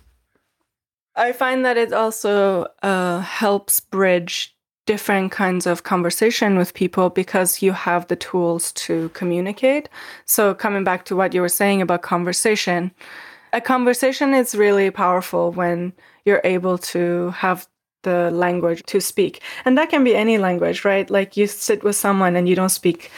I find that it also uh, helps bridge different kinds of conversation with people because you have the tools to communicate. So coming back to what you were saying about conversation a conversation is really powerful when you're able to have the language to speak. And that can be any language, right? Like you sit with someone and you don't speak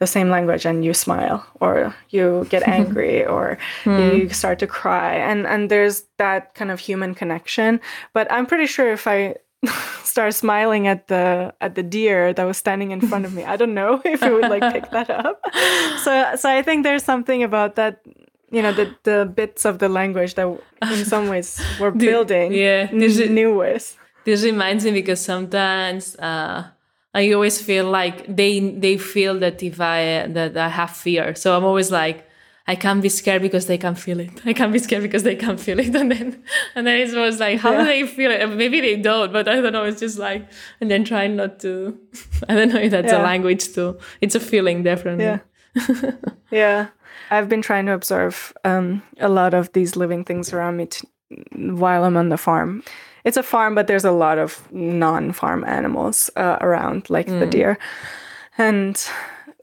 the same language and you smile or you get angry or mm. you start to cry and and there's that kind of human connection but i'm pretty sure if i start smiling at the at the deer that was standing in front of me. I don't know if it would like pick that up. So so I think there's something about that you know the the bits of the language that in some ways we're building yeah, new ways. This reminds me because sometimes uh, I always feel like they they feel that if I that I have fear, so I'm always like I can't be scared because they can feel it. I can't be scared because they can feel it, and then and then it's always like how do they feel it? Maybe they don't, but I don't know. It's just like and then trying not to. I don't know if that's a language too. It's a feeling definitely. Yeah. yeah. I've been trying to observe um, a lot of these living things around me t- while I'm on the farm. It's a farm, but there's a lot of non farm animals uh, around, like the deer. And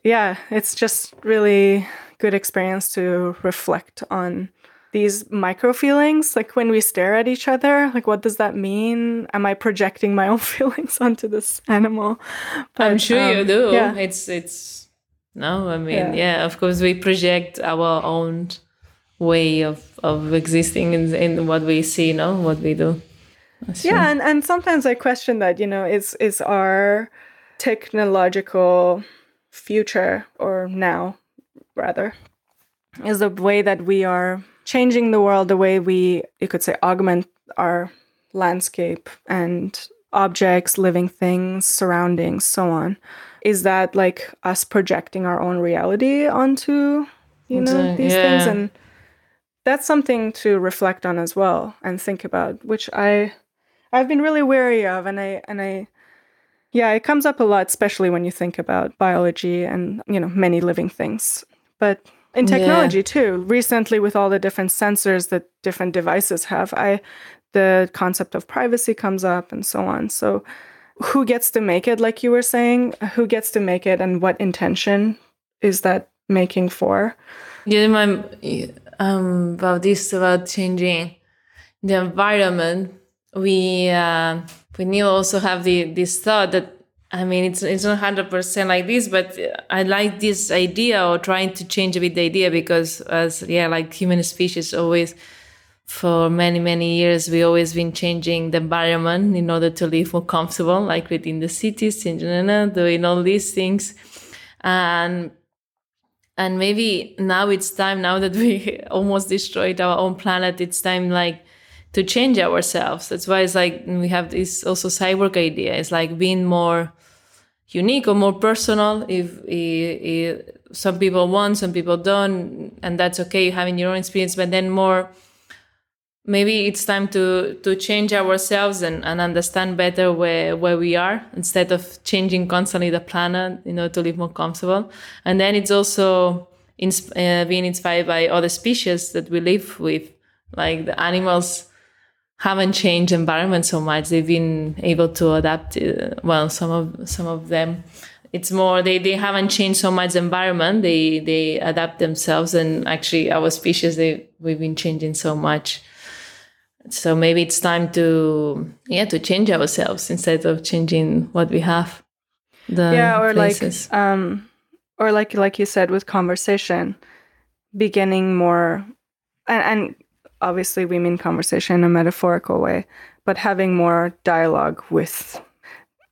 yeah, it's just really good experience to reflect on these micro feelings like when we stare at each other like what does that mean am i projecting my own feelings onto this animal I'm But, sure you um, do. yeah. It's it's no, I mean, Yeah. yeah. of course we project our own way of of existing in, in what we see, no, what we do. Yeah and, and sometimes i question that you know is is our technological future or now rather is the way that we are changing the world the way we you could say augment our landscape and objects living things surroundings so on? Is that like us projecting our own reality onto you know these things? and that's something to reflect on as well and think about which i i've been really wary of and i and i yeah it comes up a lot especially when you think about biology and you know many living things but in Yeah. technology too recently with all the different sensors that different devices have i the concept of privacy comes up and so on so who gets to make it like you were saying who gets to make it and what intention is that making for Yeah, my um about this about changing the environment. We uh, we need also have the this thought that I mean it's it's not hundred percent like this, but I like this idea or trying to change a bit the idea because as yeah, like human species always for many many years we always been changing the environment in order to live more comfortable, like within the cities, doing all these things, and and maybe now it's time now that we almost destroyed our own planet it's time like to change ourselves. That's why it's like we have this also cyborg idea. It's like being more unique or more personal if, if, if some people want some people don't and that's okay having your own experience but then more maybe it's time to to change ourselves and, and understand better where where we are instead of changing constantly the planet you know to live more comfortable. And then it's also uh, being inspired by other species that we live with like the animals haven't changed environment so much. They've been able to adapt uh, well some of some of them. It's more they, they haven't changed so much environment. They they adapt themselves. And actually our species they we've been changing so much. So maybe it's time to yeah to change ourselves instead of changing what we have the yeah or places. like um or like like you said with conversation beginning more and, and obviously we mean conversation in a metaphorical way but having more dialogue with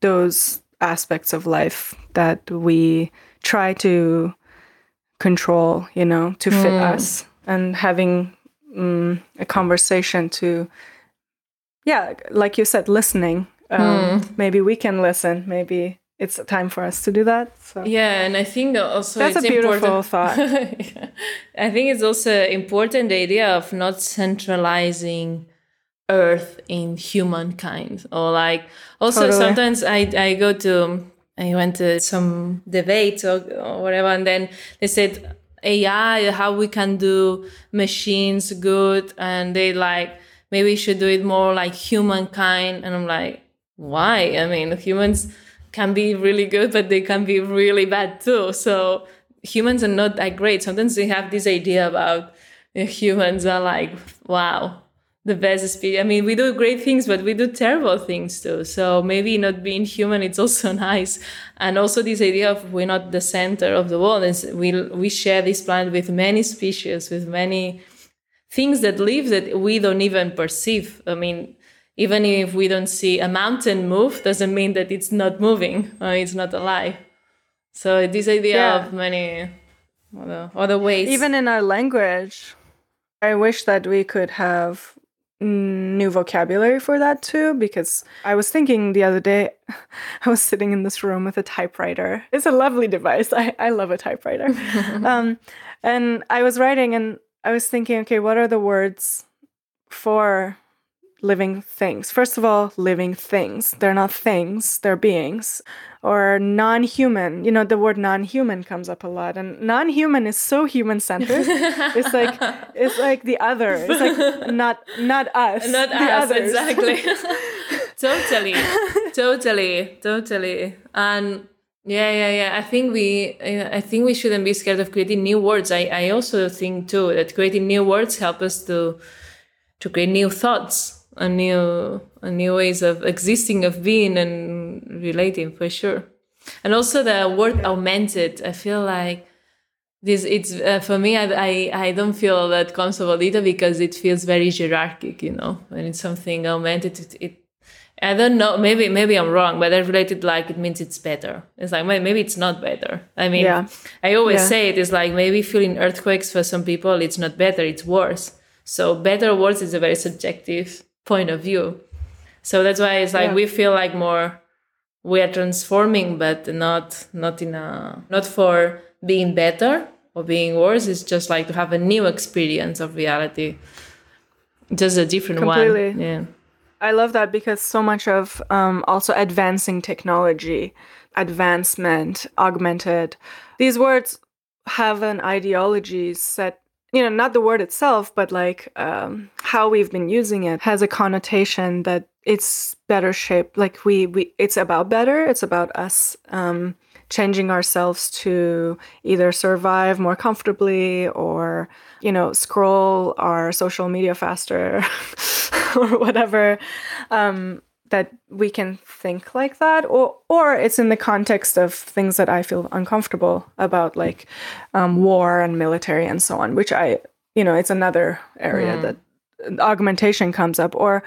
those aspects of life that we try to control you know to fit us and having mm, a conversation to yeah like you said listening. Um, maybe we can listen maybe it's time for us to do that so yeah and i think also That's it's a beautiful important- thought. Yeah. i think it's also important the idea of not centralizing earth in humankind or like also Totally. sometimes i i go to i went to some debates or, or whatever and then they said ai how we can do machines good and they like maybe we should do it more like humankind and i'm like why i mean humans can be really good but they can be really bad too so humans are not that great sometimes we have this idea about humans are like wow the best species. I mean, we do great things, but we do terrible things too. So maybe not being human, it's also nice. And also this idea of we're not the center of the world. And we, we share this planet with many species, with many things that live that we don't even perceive. I mean, even if we don't see a mountain move, doesn't mean that it's not moving or it's not alive. So this idea Yeah. of many other, other ways. Even in our language, I wish that we could have new vocabulary for that too, because I was thinking the other day, I was sitting in this room with a typewriter. It's a lovely device. I, I love a typewriter. um, and I was writing and I was thinking, okay, what are the words for living things? First of all, living things. They're not things, they're beings. Or non human. You know, the word non human comes up a lot. And non human is so human centered. it's like it's like the other. It's like not not us. not the us others. exactly totally totally totally and yeah yeah yeah i think we i think we shouldn't be scared of creating new words i i also think too that creating new words help us to to create new thoughts and new and new ways of existing of being and relating for sure and also the word augmented i feel like this it's uh, for me I, I i don't feel that comfortable either because it feels very hierarchic you know when it's something augmented it, it i don't know maybe maybe i'm wrong but i related like it means it's better it's like maybe it's not better i mean Yeah. i always Yeah. say it is like maybe feeling earthquakes for some people it's not better it's worse so better or worse is a very subjective point of view so that's why it's like Yeah. we feel like more we are transforming but not not in a not for being better or being worse it's just like to have a new experience of reality just a different Completely. one yeah I love that because so much of um, also advancing technology, advancement, augmented, these words have an ideology set. You know, not the word itself, but like um, how we've been using it has a connotation that it's better shaped. Like we, we, it's about better. It's about us um, changing ourselves to either survive more comfortably or, you know, scroll our social media faster or whatever. Um, that we can think like that, or or it's in the context of things that I feel uncomfortable about, like um, war and military and so on. Which I, you know, it's another area that augmentation comes up, or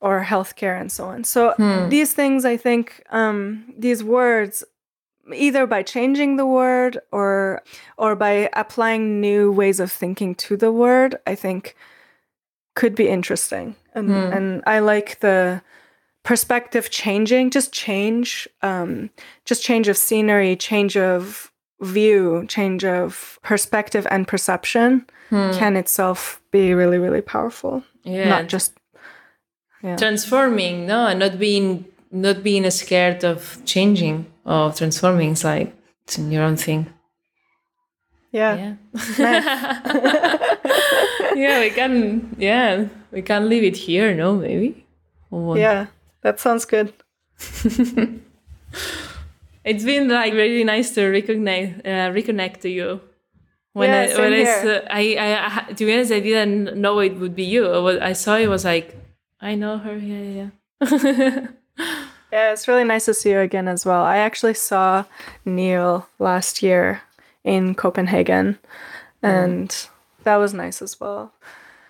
or healthcare and so on. So these things, I think, um, these words either by changing the word or or by applying new ways of thinking to the word i think could be interesting and and i like the perspective changing just change um just change of scenery change of view change of perspective and perception can itself be really really powerful. Yeah. Not just transforming no and not being not being scared of changing or transforming it's like it's your own thing. Yeah, yeah. Yeah we can yeah we can leave it here no maybe? Or yeah that sounds good It's been like really nice to recognize, uh, reconnect to you. When Yeah, I, when I, I, I, to be honest, I didn't know it would be you. I, was, I saw it was like, I know her. Yeah, yeah, yeah. Yeah, it's really nice to see you again as well. I actually saw Neil last year in Copenhagen, and that was nice as well.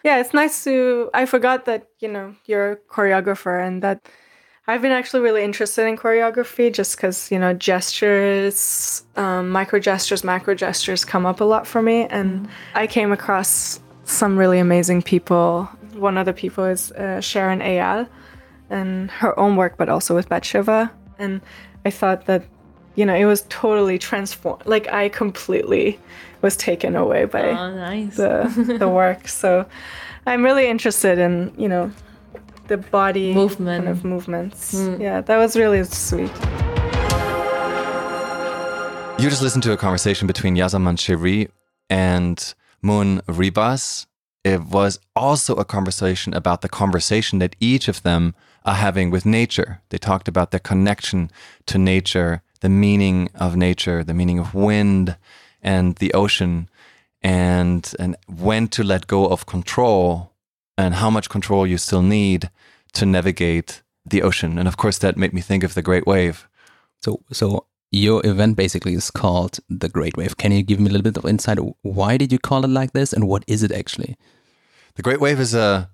Yeah, it's nice to. I forgot that you know you're a choreographer, and that I've been actually really interested in choreography just because you know gestures, um, micro gestures, macro gestures come up a lot for me, and I came across some really amazing people. One of the people is uh, Sharon Eyal and her own work, but also with Batsheva. And I thought that, you know, it was totally transformed. Like I completely was taken away by Oh, nice. the the work. So I'm really interested in, you know, the body Movement. kind of movements. Hmm. Yeah, that was really sweet. You just listened to a conversation between Yasaman Sheri and Moon Ribas. It was also a conversation about the conversation that each of them are having with nature. They talked about their connection to nature, the meaning of nature, the meaning of wind and the ocean, and, and when to let go of control and how much control you still need to navigate the ocean. And of course, that made me think of the Great Wave. So, so your event basically is called the Great Wave. Can you give me a little bit of insight? Why did you call it like this, and what is it actually? The Great Wave is a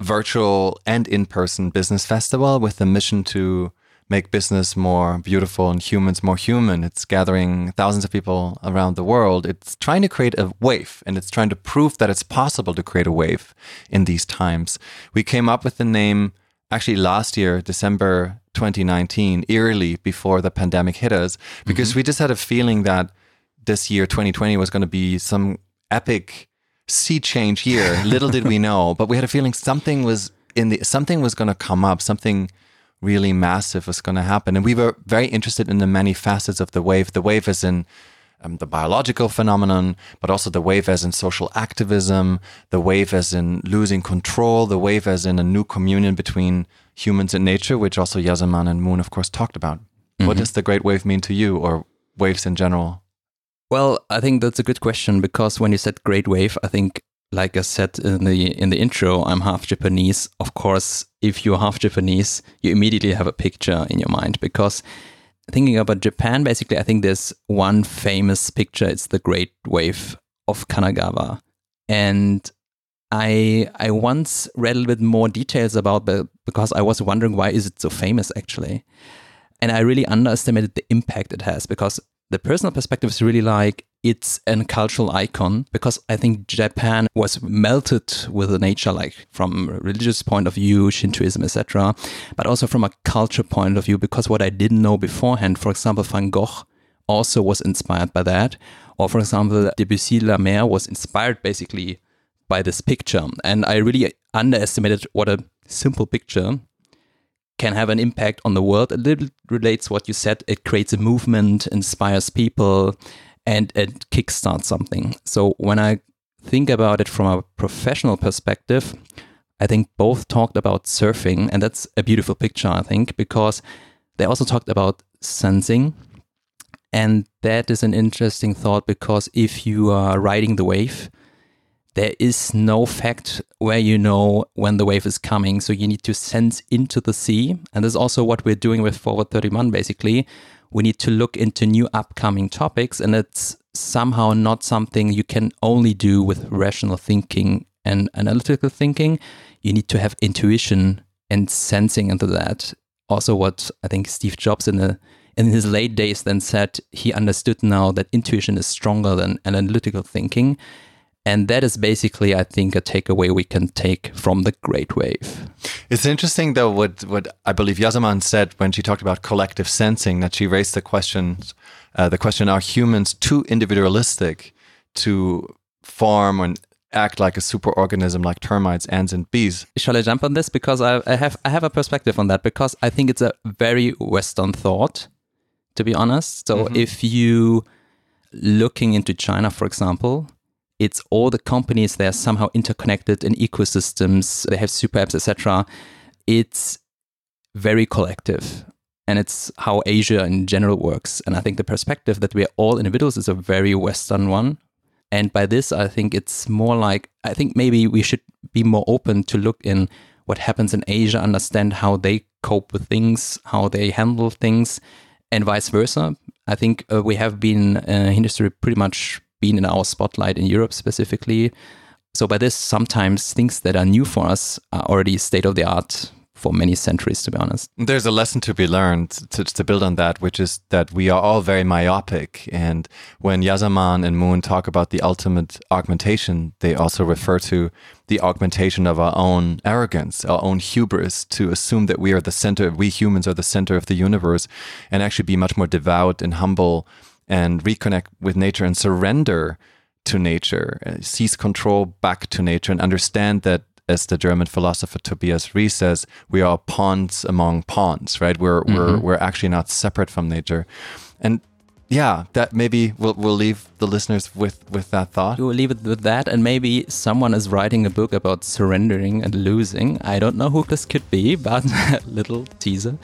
virtual and in person business festival with the mission to make business more beautiful and humans more human. It's gathering thousands of people around the world. It's trying to create a wave and it's trying to prove that it's possible to create a wave in these times. We came up with the name actually last year, December 2019, eerily before the pandemic hit us, because mm-hmm. we just had a feeling that this year, 2020, was going to be some epic sea change year. Little did we know, but we had a feeling something was in the something was going to come up, something really massive was going to happen, and we were very interested in the many facets of the wave. The wave is in um, the biological phenomenon, but also the wave as in social activism, the wave as in losing control, the wave as in a new communion between humans and nature, which also Yasaman and Moon, of course, talked about. Mm-hmm. What does the Great Wave mean to you, or waves in general? Well, I think that's a good question because when you said Great Wave, I think, like I said in the in the intro, I'm half Japanese. Of course, if you're half Japanese, you immediately have a picture in your mind because thinking about Japan, basically, I think there's one famous picture. It's the Great Wave of Kanagawa, and I I once read a little bit more details about the because I was wondering why is it so famous actually, and I really underestimated the impact it has because the personal perspective is really like it's a cultural icon because I think Japan was melted with the nature, like from religious point of view, Shintoism, etc., but also from a culture point of view. Because what I didn't know beforehand, for example, Van Gogh also was inspired by that, or for example, Debussy La Mer was inspired basically by this picture, and I really underestimated what a simple picture can have an impact on the world. Little relates what you said. It creates a movement, inspires people, and it kickstarts something. So when I think about it from a professional perspective, I think both talked about surfing, and that's a beautiful picture, I think, because they also talked about sensing. And that is an interesting thought because if you are riding the wave, there is no fact where you know when the wave is coming. So you need to sense into the sea. And this is also what we're doing with Forward 31, basically. We need to look into new upcoming topics. And it's somehow not something you can only do with rational thinking and analytical thinking. You need to have intuition and sensing into that. Also, what I think Steve Jobs in the in his late days then said he understood now that intuition is stronger than analytical thinking and that is basically, I think, a takeaway we can take from the Great Wave. It's interesting, though, what, what I believe Yasaman said when she talked about collective sensing, that she raised the question, uh, the question, are humans too individualistic to form and act like a superorganism like termites, ants, and bees? Shall I jump on this? Because I, I have I have a perspective on that because I think it's a very Western thought, to be honest. So mm-hmm. if you looking into China, for example, it's all the companies that are somehow interconnected in ecosystems they have super apps etc it's very collective and it's how asia in general works. And i think the perspective that we're all individuals is a very western one. And by this i think it's more like i think maybe we should be more open to look in what happens in asia understand how they cope with things how they handle things and vice versa. I think uh, we have been uh, in history pretty much been in our spotlight in Europe specifically. So by this, sometimes things that are new for us are already state of the art for many centuries, to be honest. There's a lesson to be learned to, to build on that, which is that we are all very myopic. And when Yasaman and Moon talk about the ultimate augmentation, they also refer to the augmentation of our own arrogance, our own hubris, to assume that we are the center, we humans are the center of the universe, and actually be much more devout and humble and reconnect with nature and surrender to nature, uh, seize control back to nature, and understand that, as the German philosopher Tobias Rees says, we are pawns among pawns, right? We're mm-hmm. we're we're actually not separate from nature, and yeah, that maybe we'll we'll leave the listeners with with that thought. We'll leave it with that, and maybe someone is writing a book about surrendering and losing. I don't know who this could be, but a little teaser.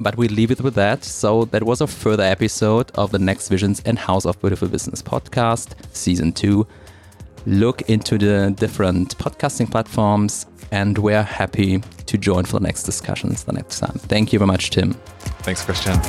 But we leave it with that. So that was a further episode of the Next Visions and House of Beautiful Business podcast, season two. Look into the different podcasting platforms, and we're happy to join for the next discussions the next time. Thank you very much, Tim. Thanks, Christian.